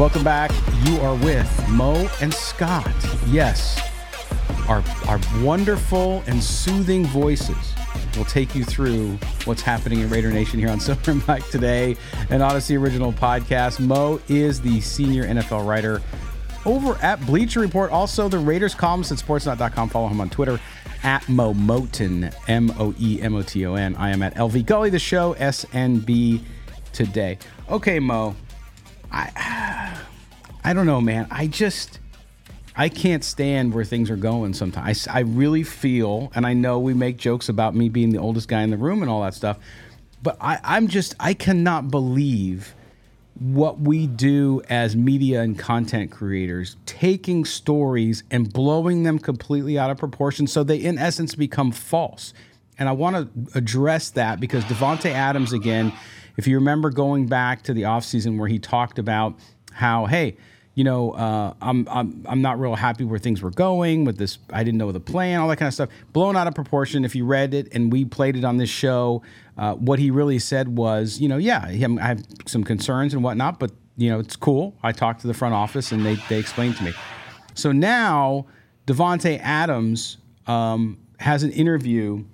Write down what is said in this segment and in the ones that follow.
Welcome back. You are with Moe and Scott. Yes, our, our wonderful and soothing voices will take you through what's happening in Raider Nation here on Silver Black today, an Audacy original podcast. Moe is the senior NFL writer over at Bleacher Report. Also, the Raiders columnist at sportsnet.com. Follow him on Twitter at Moe Moton, M O E M O T O N. I am at LV Gully, the show, SNB today. Okay, Moe. I I don't know, man. I just I can't stand where things are going sometimes. I, I really feel, and I know we make jokes about me being the oldest guy in the room and all that stuff, but I, I'm just I cannot believe what we do as media and content creators, taking stories and blowing them completely out of proportion so they, in essence, become false. And I want to address that because Davante Adams, again, if you remember going back to the offseason where he talked about how, hey, you know, uh, I'm, I'm, I'm not real happy where things were going with this. I didn't know the plan, all that kind of stuff. Blown out of proportion. If you read it and we played it on this show, uh, what he really said was, you know, yeah, I have some concerns and whatnot, but, you know, it's cool. I talked to the front office and they, they explained to me. So now Davante Adams um, has an interview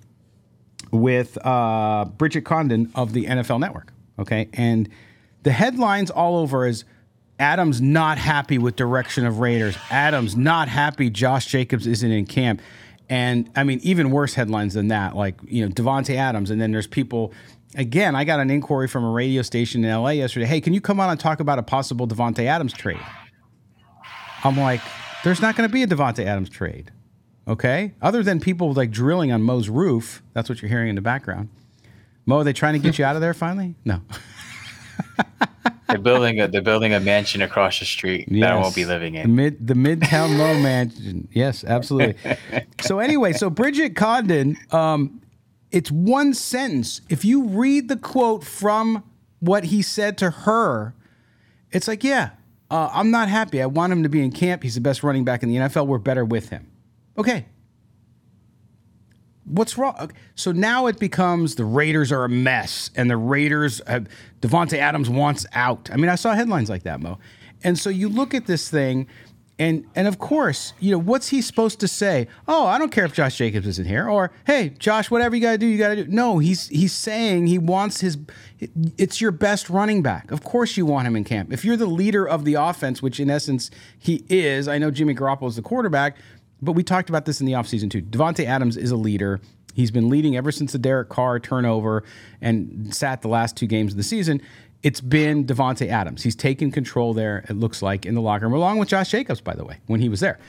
with uh, Bridget Condon of the NFL Network. Okay, and the headlines all over is Adams not happy with direction of Raiders. Adams not happy. Josh Jacobs isn't in camp. And I mean, even worse headlines than that, like you know Davante Adams, and then there's people. Again, I got an inquiry from a radio station in LA yesterday. Hey, can you come on and talk about a possible Davante Adams trade? I'm like, there's not going to be a Davante Adams trade. Okay, other than people like drilling on Moe's roof. That's what you're hearing in the background. Moe, are they trying to get you out of there finally? No. they're building a they're building a mansion across the street yes. that I won't be living in. The mid the Midtown Low mansion. Yes, absolutely. so anyway, so Bridget Condon, um, it's one sentence. If you read the quote from what he said to her, it's like, yeah, uh, I'm not happy. I want him to be in camp. He's the best running back in the NFL. We're better with him. Okay, What's wrong? So now it becomes the Raiders are a mess, and the Raiders, have, Davante Adams wants out. I mean, I saw headlines like that, Moe. And so you look at this thing, and and of course, you know what's he supposed to say? Oh, I don't care if Josh Jacobs isn't here, or hey, Josh, whatever you got to do, you got to do. No, he's he's saying he wants his. It's your best running back. Of course, you want him in camp. If you're the leader of the offense, which in essence he is, I know Jimmy Garoppolo is the quarterback but we talked about this in the offseason too. Davante Adams is a leader. He's been leading ever since the Derek Carr turnover and sat the last two games of the season. It's been Davante Adams. He's taken control there, it looks like, in the locker room, along with Josh Jacobs, by the way, when he was there.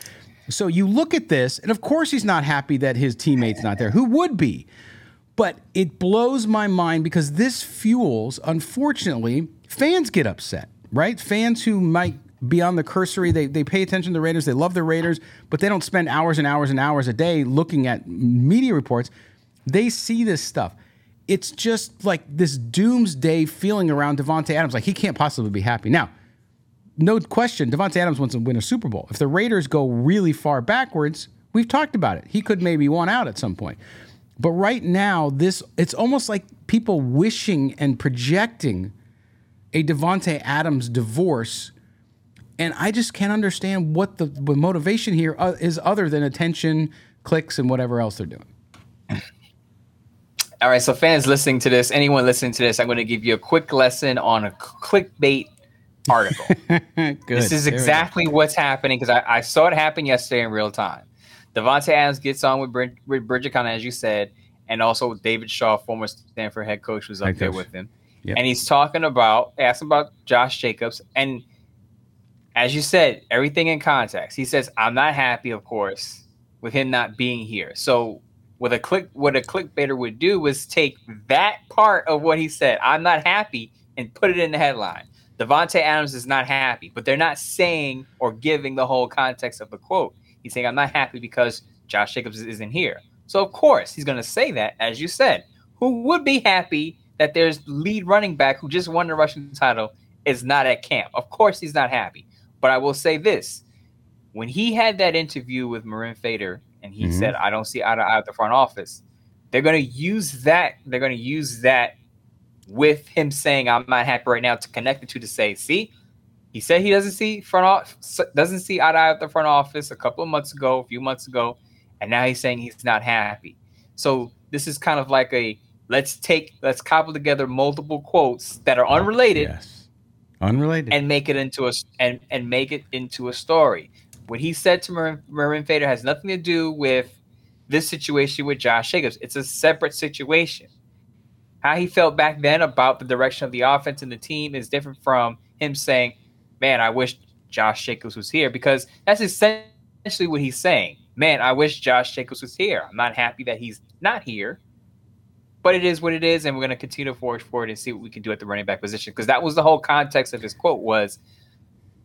So you look at this, and of course he's not happy that his teammate's not there. Who would be? But it blows my mind because this fuels, unfortunately, fans get upset, right? Fans who might beyond the cursory. They, they pay attention to the Raiders. They love the Raiders, but they don't spend hours and hours and hours a day looking at media reports. They see this stuff. It's just like this doomsday feeling around Davante Adams. Like he can't possibly be happy. Now, no question, Davante Adams wants to win a Super Bowl. If the Raiders go really far backwards, we've talked about it. He could maybe want out at some point. But right now, this it's almost like people wishing and projecting a Davante Adams divorce and I just can't understand what the, the motivation here uh, is other than attention, clicks, and whatever else they're doing. All right, so fans listening to this, anyone listening to this, I'm going to give you a quick lesson on a clickbait article. this is exactly what's happening because I, I, saw it happen yesterday in real time. Davante Adams gets on with, Brid- with Bridget Conner, as you said, and also David Shaw, former Stanford head coach, was up head there coach. with him. Yep. And he's talking about, asking about Josh Jacobs. And as you said, everything in context. He says, I'm not happy, of course, with him not being here. So what a click what a clickbaiter would do was take that part of what he said, I'm not happy, and put it in the headline. Davante Adams is not happy, but they're not saying or giving the whole context of the quote. He's saying, I'm not happy because Josh Jacobs isn't here. So of course he's gonna say that, as you said. Who would be happy that there's lead running back who just won the rushing title is not at camp? Of course he's not happy. But I will say this. When he had that interview with Mirin Fader and he mm-hmm. said, I don't see eye to eye with the front office. They're going to use that. They're going to use that with him saying, I'm not happy right now to connect the two to say, see, he said he doesn't see front office, doesn't see eye to eye with the front office a couple of months ago, a few months ago, and now he's saying he's not happy. So this is kind of like a let's take let's cobble together multiple quotes that are unrelated, yes. Unrelated, and make it into a and and make it into a story. What he said to Mirin, Mirin Fader has nothing to do with this situation with Josh Jacobs. It's a separate situation. How he felt back then about the direction of the offense and the team is different from him saying, Man, I wish Josh Jacobs was here, because that's essentially what he's saying. Man, I wish Josh Jacobs was here. I'm not happy that he's not here, but it is what it is, and we're going to continue to forge forward and see what we can do at the running back position. Because that was the whole context of his quote was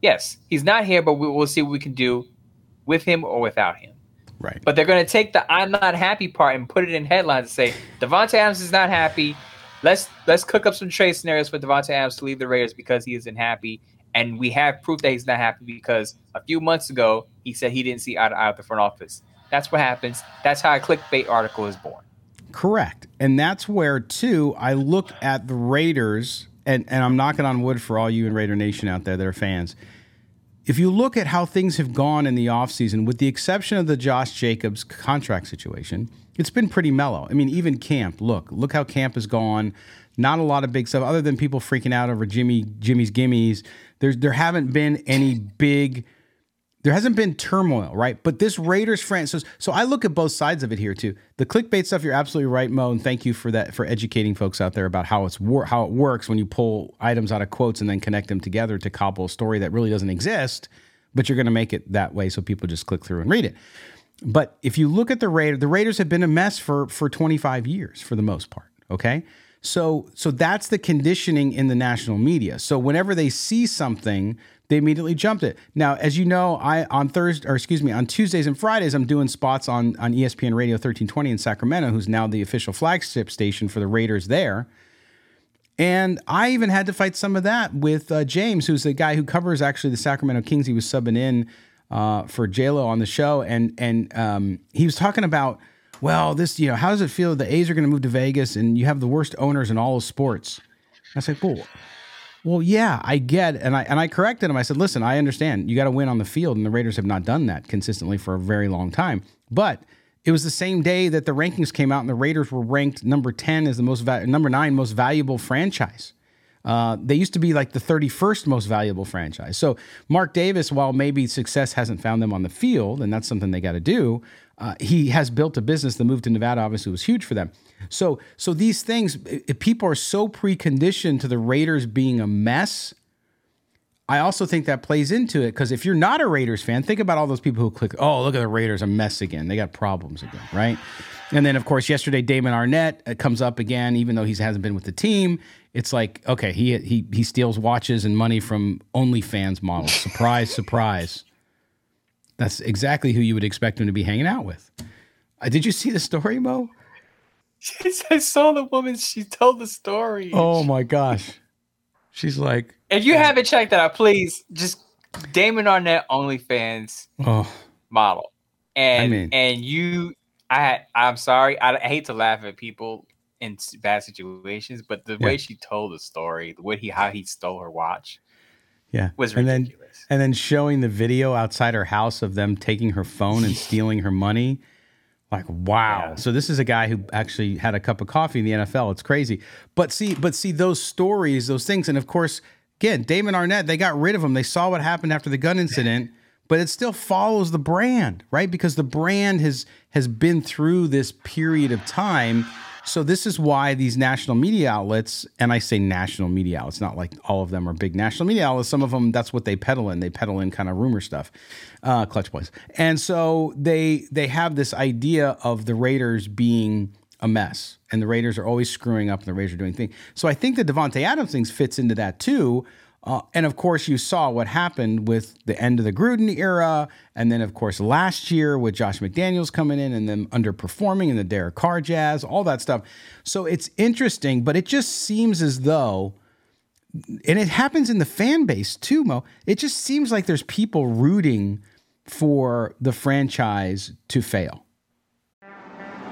yes, he's not here, but we, will see what we can do with him or without him. Right. But they're going to take the "I'm not happy" part and put it in headlines and say Davante Adams is not happy. Let's let's cook up some trade scenarios for Davante Adams to leave the Raiders because he isn't happy, and we have proof that he's not happy because a few months ago he said he didn't see eye to eye with the front office. That's what happens. That's how a clickbait article is born. Correct, and that's where too I look at the Raiders, and and I'm knocking on wood for all you in Raider Nation out there that are fans if you look at how things have gone in the offseason, with the exception of the Josh Jacobs contract situation, it's been pretty mellow. I mean, even camp, look, look how camp has gone. Not a lot of big stuff other than people freaking out over Jimmy Jimmy's gimmies. There's there haven't been any big there hasn't been turmoil, right? But this Raiders franchise. So, so I look at both sides of it here too. The clickbait stuff, you're absolutely right, Moe, and thank you for that for educating folks out there about how it's wor- how it works when you pull items out of quotes and then connect them together to cobble a story that really doesn't exist, but you're going to make it that way so people just click through and read it. But if you look at the Raiders, the Raiders have been a mess for for 25 years for the most part. Okay. So so that's the conditioning in the national media. So whenever they see something they immediately jumped it. Now, as you know, I on Thursday or excuse me, on Tuesdays and Fridays, I'm doing spots on on ESPN Radio 1320 in Sacramento, who's now the official flagship station for the Raiders there. And I even had to fight some of that with uh, James, who's the guy who covers actually the Sacramento Kings. He was subbing in uh, for JLo on the show, and and um, he was talking about, well, this you know, how does it feel? The A's are going to move to Vegas, and you have the worst owners in all of sports. I said, well, well, yeah, I get, and I and I corrected him. I said, "Listen, I understand. You got to win on the field, and the Raiders have not done that consistently for a very long time. But it was the same day that the rankings came out, and the Raiders were ranked number ten as the most va- number nine most valuable franchise. Uh, they used to be like the 31st most valuable franchise. So Mark Davis, while maybe success hasn't found them on the field, and that's something they got to do, uh, he has built a business. The move to Nevada obviously was huge for them. So, so these things, people are so preconditioned to the Raiders being a mess. I also think that plays into it because if you're not a Raiders fan, think about all those people who click, oh, look at the Raiders, a mess again. They got problems again, right? And then, of course, yesterday, Damon Arnette uh, comes up again, even though he hasn't been with the team. It's like, okay, he he he steals watches and money from OnlyFans models. Surprise, surprise. That's exactly who you would expect him to be hanging out with. Uh, did you see the story, Moe? I saw the woman. She told the story. Oh my gosh. She's like, if you haven't checked that out, please just Damon Arnette OnlyFans oh. model, and I mean, and you, I I'm sorry, I, I, hate to laugh at people in bad situations, but the yeah. way she told the story, the way he how he stole her watch, yeah, was ridiculous. And then, and then showing the video outside her house of them taking her phone and stealing her money like wow. Yeah. So this is a guy who actually had a cup of coffee in the NFL. It's crazy. But see, but see those stories, those things, and of course, again, Damon Arnette, they got rid of him. They saw what happened after the gun incident, but it still follows the brand, right? Because the brand has has been through this period of time. So this is why these national media outlets, and I say national media outlets, not like all of them are big national media outlets. Some of them, that's what they peddle in. They peddle in kind of rumor stuff, uh, clutch boys, and so they they have this idea of the Raiders being a mess, and the Raiders are always screwing up, and the Raiders are doing things. So I think the Davante Adams things fits into that too. Uh, and of course, you saw what happened with the end of the Gruden era, and then of course last year with Josh McDaniels coming in and then underperforming in the Derek Carr jazz, all that stuff. So it's interesting, but it just seems as though, and it happens in the fan base too, Moe. It just seems like there's people rooting for the franchise to fail.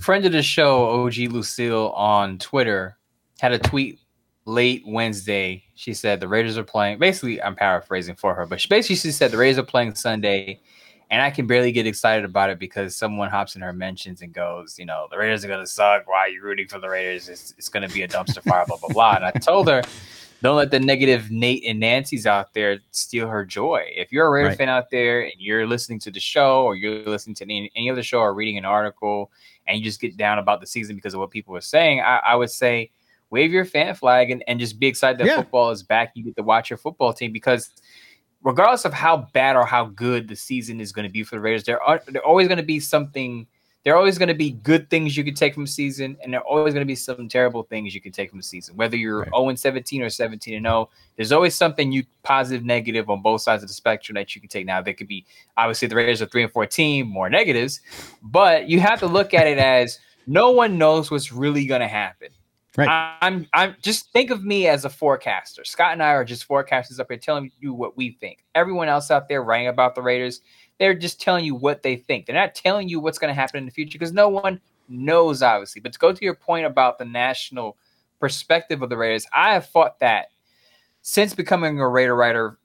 Friend of the show, OG Lucille on Twitter, had a tweet late Wednesday. She said the Raiders are playing. Basically, I'm paraphrasing for her, but she basically she said the Raiders are playing Sunday, and I can barely get excited about it because someone hops in her mentions and goes, you know, the Raiders are gonna suck. Why are you rooting for the Raiders? It's, it's gonna be a dumpster fire, blah blah blah. And I told her, don't let the negative Nate and Nancy's out there steal her joy. If you're a Raider right. fan out there and you're listening to the show or you're listening to any, any other show or reading an article and you just get down about the season because of what people are saying, I, I would say wave your fan flag and, and just be excited that yeah. football is back. You get to watch your football team because regardless of how bad or how good the season is going to be for the Raiders, there are there always going to be something. There are always going to be good things you can take from the season, and there are always going to be some terrible things you can take from the season. Whether you're right. 0 17 or 17 and 0, there's always something you positive, negative on both sides of the spectrum that you can take. Now, there could be obviously the Raiders are 3 and 14, more negatives, but you have to look at it as no one knows what's really going to happen. Right. I'm I'm just think of me as a forecaster. Scott and I are just forecasters up here telling you what we think. Everyone else out there writing about the Raiders, they're just telling you what they think. They're not telling you what's going to happen in the future because no one knows, obviously. But to go to your point about the national perspective of the Raiders, I have fought that since becoming a Raider writer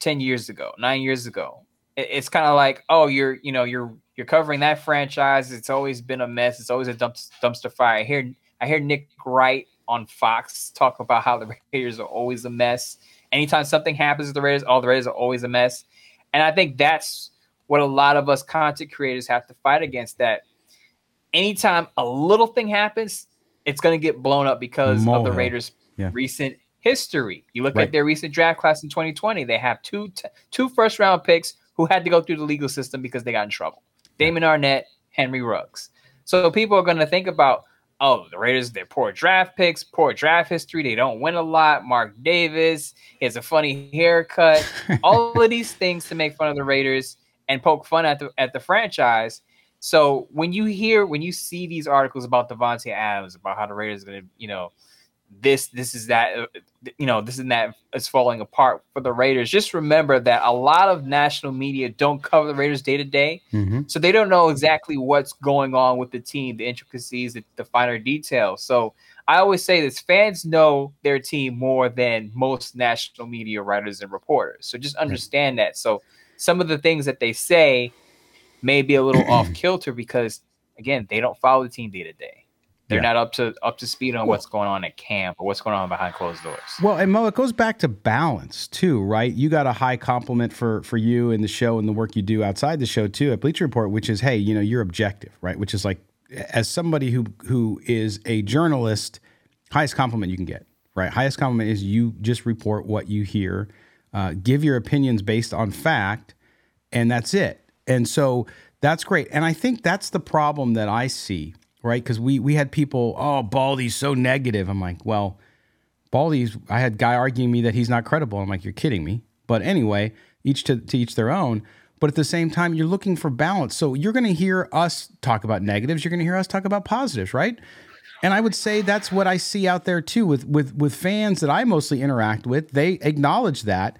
10 years ago, nine years ago. It's kind of like, oh, you're, you know, you're you're covering that franchise. It's always been a mess. It's always a dumpster fire. Here I hear Nick Wright on Fox talk about how the Raiders are always a mess. Anytime something happens with the Raiders, all the Raiders are always a mess. And I think that's what a lot of us content creators have to fight against that anytime a little thing happens, it's going to get blown up because Mole of the Raiders' yeah. recent history. You look right. at their recent draft class in 2020, they have two t- two first round picks who had to go through the legal system because they got in trouble. Damon Arnette, Henry Ruggs. So people are going to think about oh, the Raiders, they're poor draft picks, poor draft history. They don't win a lot. Mark Davis has a funny haircut. All of these things to make fun of the Raiders and poke fun at the at the franchise. So when you hear when you see these articles about Davante Adams, about how the Raiders are going to, you know, this this is that uh, you know this and that is falling apart for the Raiders. Just remember that a lot of national media don't cover the Raiders day to day, so they don't know exactly what's going on with the team, the intricacies, the, the finer details. So I always say this: fans know their team more than most national media writers and reporters. So just understand that. So some of the things that they say may be a little off kilter because again they don't follow the team day to day. They're yeah. not up to up to speed on well, what's going on at camp or what's going on behind closed doors. Well, and Moe, it goes back to balance too, right? You got a high compliment for for you and the show and the work you do outside the show too at Bleacher Report, which is hey, you know, you're objective, right? Which is like as somebody who who is a journalist, highest compliment you can get, right? Highest compliment is you just report what you hear, uh, give your opinions based on fact, and that's it. And so that's great. And I think that's the problem that I see right? Because we we had people, oh, Baldy's so negative. I'm like, well, Baldy's. I had guy arguing me that he's not credible. I'm like, you're kidding me. But anyway, each to, to each their own. But at the same time, you're looking for balance. So you're going to hear us talk about negatives. You're going to hear us talk about positives, right? And I would say that's what I see out there too with with with fans that I mostly interact with. They acknowledge that.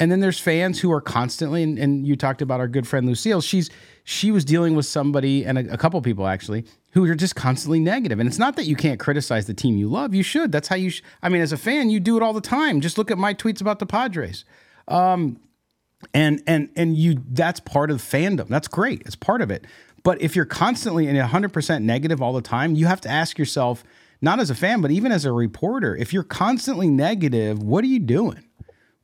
And then there's fans who are constantly, and, and you talked about our good friend Lucille. She's she was dealing with somebody and a, a couple people actually who are just constantly negative. And it's not that you can't criticize the team you love. You should. That's how you. Sh- I mean, as a fan, you do it all the time. Just look at my tweets about the Padres. Um, and and and you that's part of fandom. That's great. It's part of it. But if you're constantly in 100% negative all the time, you have to ask yourself, not as a fan, but even as a reporter, if you're constantly negative, what are you doing?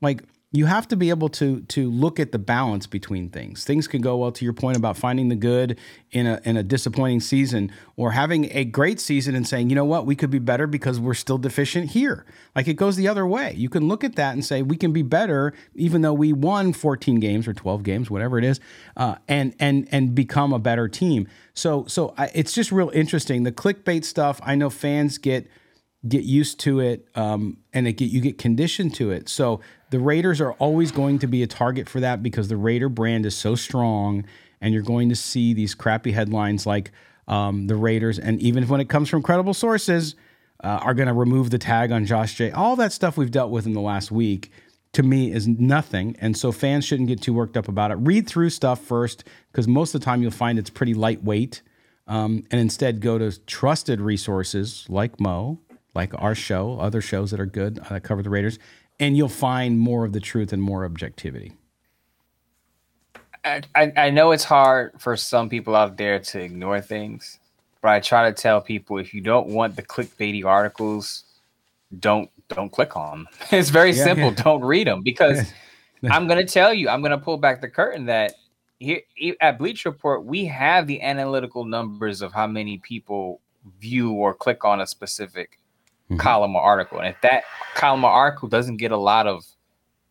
Like you have to be able to to look at the balance between things. Things can go well to your point about finding the good in a in a disappointing season or having a great season and saying, "You know what? We could be better because we're still deficient here." Like it goes the other way. You can look at that and say, "We can be better even though we won 14 games or 12 games, whatever it is, uh, and and and become a better team." So so I, it's just real interesting. The clickbait stuff, I know fans get get used to it um, and it get, you get conditioned to it. So the Raiders are always going to be a target for that because the Raider brand is so strong, and you're going to see these crappy headlines like um, the Raiders, and even when it comes from credible sources, uh, are going to remove the tag on Josh Jay. All that stuff we've dealt with in the last week to me is nothing. And so fans shouldn't get too worked up about it. Read through stuff first because most of the time you'll find it's pretty lightweight. Um, and instead go to trusted resources like Moe, like our show, other shows that are good uh, that cover the Raiders, and you'll find more of the truth and more objectivity. I, I know it's hard for some people out there to ignore things, but I try to tell people if you don't want the clickbaity articles, don't don't click on them. It's very yeah, simple. Yeah. Don't read them because I'm going to tell you, I'm going to pull back the curtain that here at Bleacher Report we have the analytical numbers of how many people view or click on a specific mm-hmm. column or article. And if that column or article doesn't get a lot of,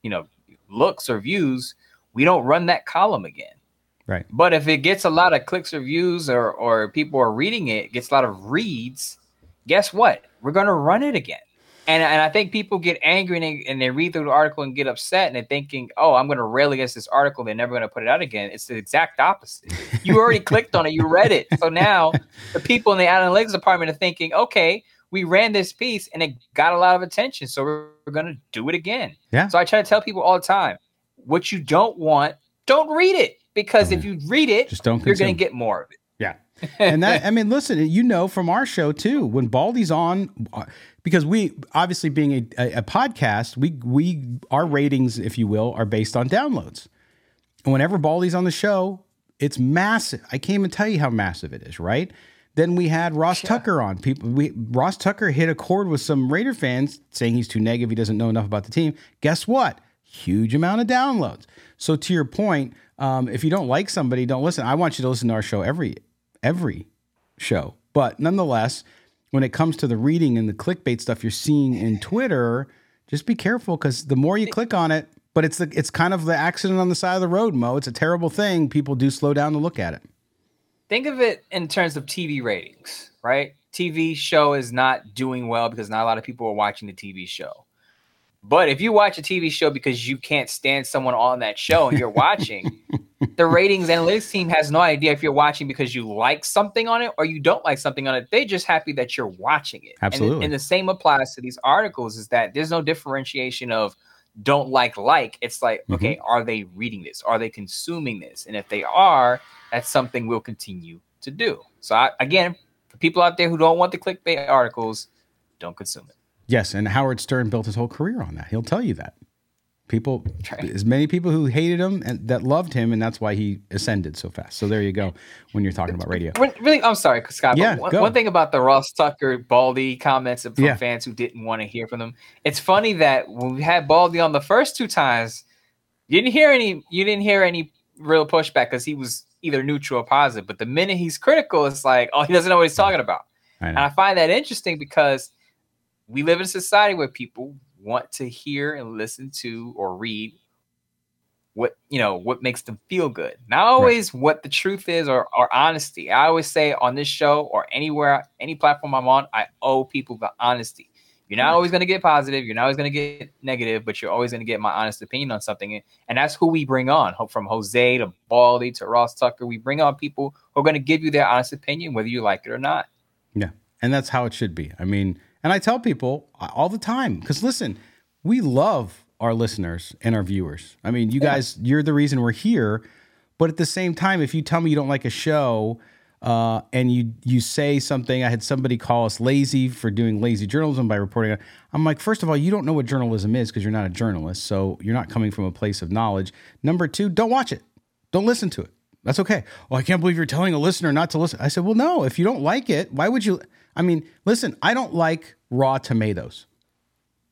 you know, looks or views, we don't run that column again. Right. But if it gets a lot of clicks or views or or people are reading it, gets a lot of reads, guess what? We're gonna run it again. And, and I think people get angry and they, and they read through the article and get upset and they're thinking, oh, I'm going to rail against this article. They're never going to put it out again. It's the exact opposite. You already clicked on it, you read it. So now the people in the analytics department are thinking, okay, we ran this piece and it got a lot of attention. So we're, we're going to do it again. Yeah. So I try to tell people all the time what you don't want, don't read it. Because if you read it, just don't you're going to get more of it. Yeah. and that, I mean, listen, you know, from our show too, when Baldy's on, uh, because we obviously being a, a, a podcast, we, we, our ratings, if you will, are based on downloads. And whenever Baldy's on the show, it's massive. I can't even tell you how massive it is, right? Then we had Ross. Tucker on. People, we Ross Tucker hit a chord with some Raider fans saying he's too negative. He doesn't know enough about the team. Guess what? Huge amount of downloads. So to your point, um, if you don't like somebody, don't listen. I want you to listen to our show every every show. But nonetheless, when it comes to the reading and the clickbait stuff you're seeing in Twitter, just be careful because the more you click on it, but it's the it's kind of the accident on the side of the road, Moe. It's a terrible thing. People do slow down to look at it think of it in terms of TV ratings, right? TV show is not doing well because not a lot of people are watching the TV show. But if you watch a TV show because you can't stand someone on that show and you're watching, the ratings analytics team has no idea if you're watching because you like something on it or you don't like something on it. They're just happy that you're watching it. Absolutely. And, and the same applies to these articles is that there's no differentiation of don't like like. It's like, mm-hmm. okay, are they reading this? Are they consuming this? And if they are, that's something we'll continue to do. So I, again, for people out there who don't want the clickbait articles, don't consume it. Yes, and Howard Stern built his whole career on that. He'll tell you that. People, right. as many people who hated him and that loved him, and that's why he ascended so fast. So there you go. When you're talking about radio, really, I'm sorry, Scott. Yeah, one, one, thing about the Ross Tucker Baldy comments from yeah. fans who didn't want to hear from them. It's funny that when we had Baldy on the first two times, you didn't hear any. You didn't hear any real pushback because he was either neutral or positive. But the minute he's critical, it's like, oh, he doesn't know what he's talking about. I and I find that interesting because we live in a society where people want to hear and listen to or read what you know what makes them feel good not always right. what the truth is or, or honesty i always say on this show or anywhere any platform i'm on i owe people the honesty you're not always going to get positive. You're not always going to get negative, but you're always going to get my honest opinion on something. And that's who we bring on from Jose to Baldy to Ross Tucker. We bring on people who are going to give you their honest opinion, whether you like it or not. Yeah. And that's how it should be. I mean, and I tell people all the time because listen, we love our listeners and our viewers. I mean, you yeah. guys, you're the reason we're here. But at the same time, if you tell me you don't like a show uh, and you you say something, I had somebody call us lazy for doing lazy journalism by reporting. I'm like, first of all, you don't know what journalism is because you're not a journalist, so you're not coming from a place of knowledge. Number two, don't watch it, don't listen to it. That's okay. Well, I can't believe you're telling a listener not to listen. I said, well, no, if you don't like it, why would you? I mean, listen, I don't like raw tomatoes.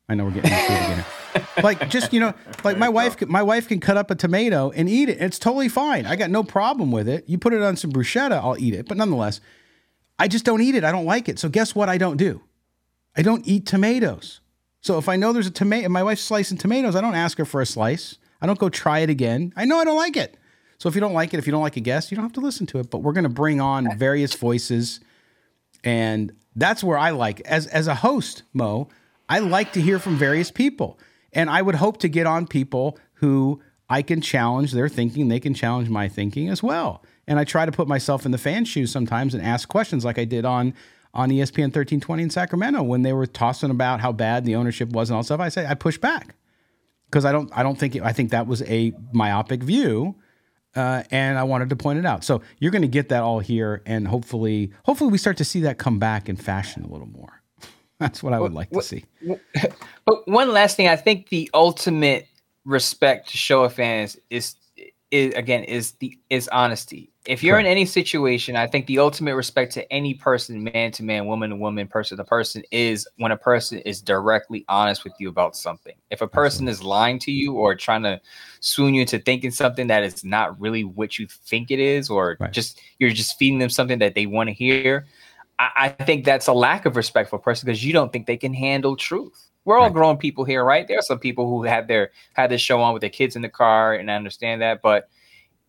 I know we're getting into it again. like just you know, like my wife, my wife can cut up a tomato and eat it. It's totally fine. I got no problem with it. You put it on some bruschetta, I'll eat it. But nonetheless, I just don't eat it. I don't like it. So guess what? I don't do. I don't eat tomatoes. So if I know there's a tomato, my wife's slicing tomatoes, I don't ask her for a slice. I don't go try it again. I know I don't like it. So if you don't like it, if you don't like a guest, you don't have to listen to it. But we're going to bring on various voices, and that's where I like as as a host, Moe. I like to hear from various people, and I would hope to get on people who I can challenge their thinking. They can challenge my thinking as well. And I try to put myself in the fan shoes sometimes and ask questions, like I did on on ESPN 1320 in Sacramento when they were tossing about how bad the ownership was and all stuff. I say I push back because I don't I don't think I think that was a myopic view uh, and I wanted to point it out. So you're going to get that all here, and hopefully, hopefully, we start to see that come back in fashion a little more. That's what I would like to see. But one last thing, I think the ultimate respect to show a fans is is again is the is honesty. If you're Correct. in any situation, I think the ultimate respect to any person, man to man, woman to woman, person to person, is when a person is directly honest with you about something. If a person Absolutely. is lying to you or trying to swoon you into thinking something that is not really what you think it is, or right. just you're just feeding them something that they want to hear, I, I, think that's a lack of respect for a person because you don't think they can handle truth. We're all right. grown people here, right? There are some people who had their had this show on with their kids in the car, and I understand that, but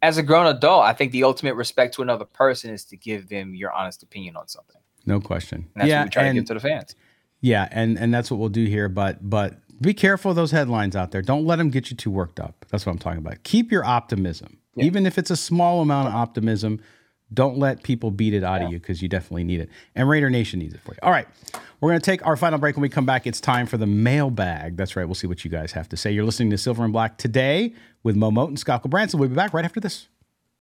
as a grown adult, I think the ultimate respect to another person is to give them your honest opinion on something. No question. And that's yeah, what we try and, to give to the fans. Yeah, and and that's what we'll do here. But but be careful of those headlines out there. Don't let them get you too worked up. That's what I'm talking about. Keep your optimism, yeah. even if it's a small amount of optimism. Don't let people beat it out yeah. of you because you definitely need it. And Raider Nation needs it for you. All right. We're going to take our final break. When we come back, it's time for the mailbag. That's right. We'll see what you guys have to say. You're listening to Silver and Black today with Moe Moton and Scott Gulbransen. We'll be back right after this.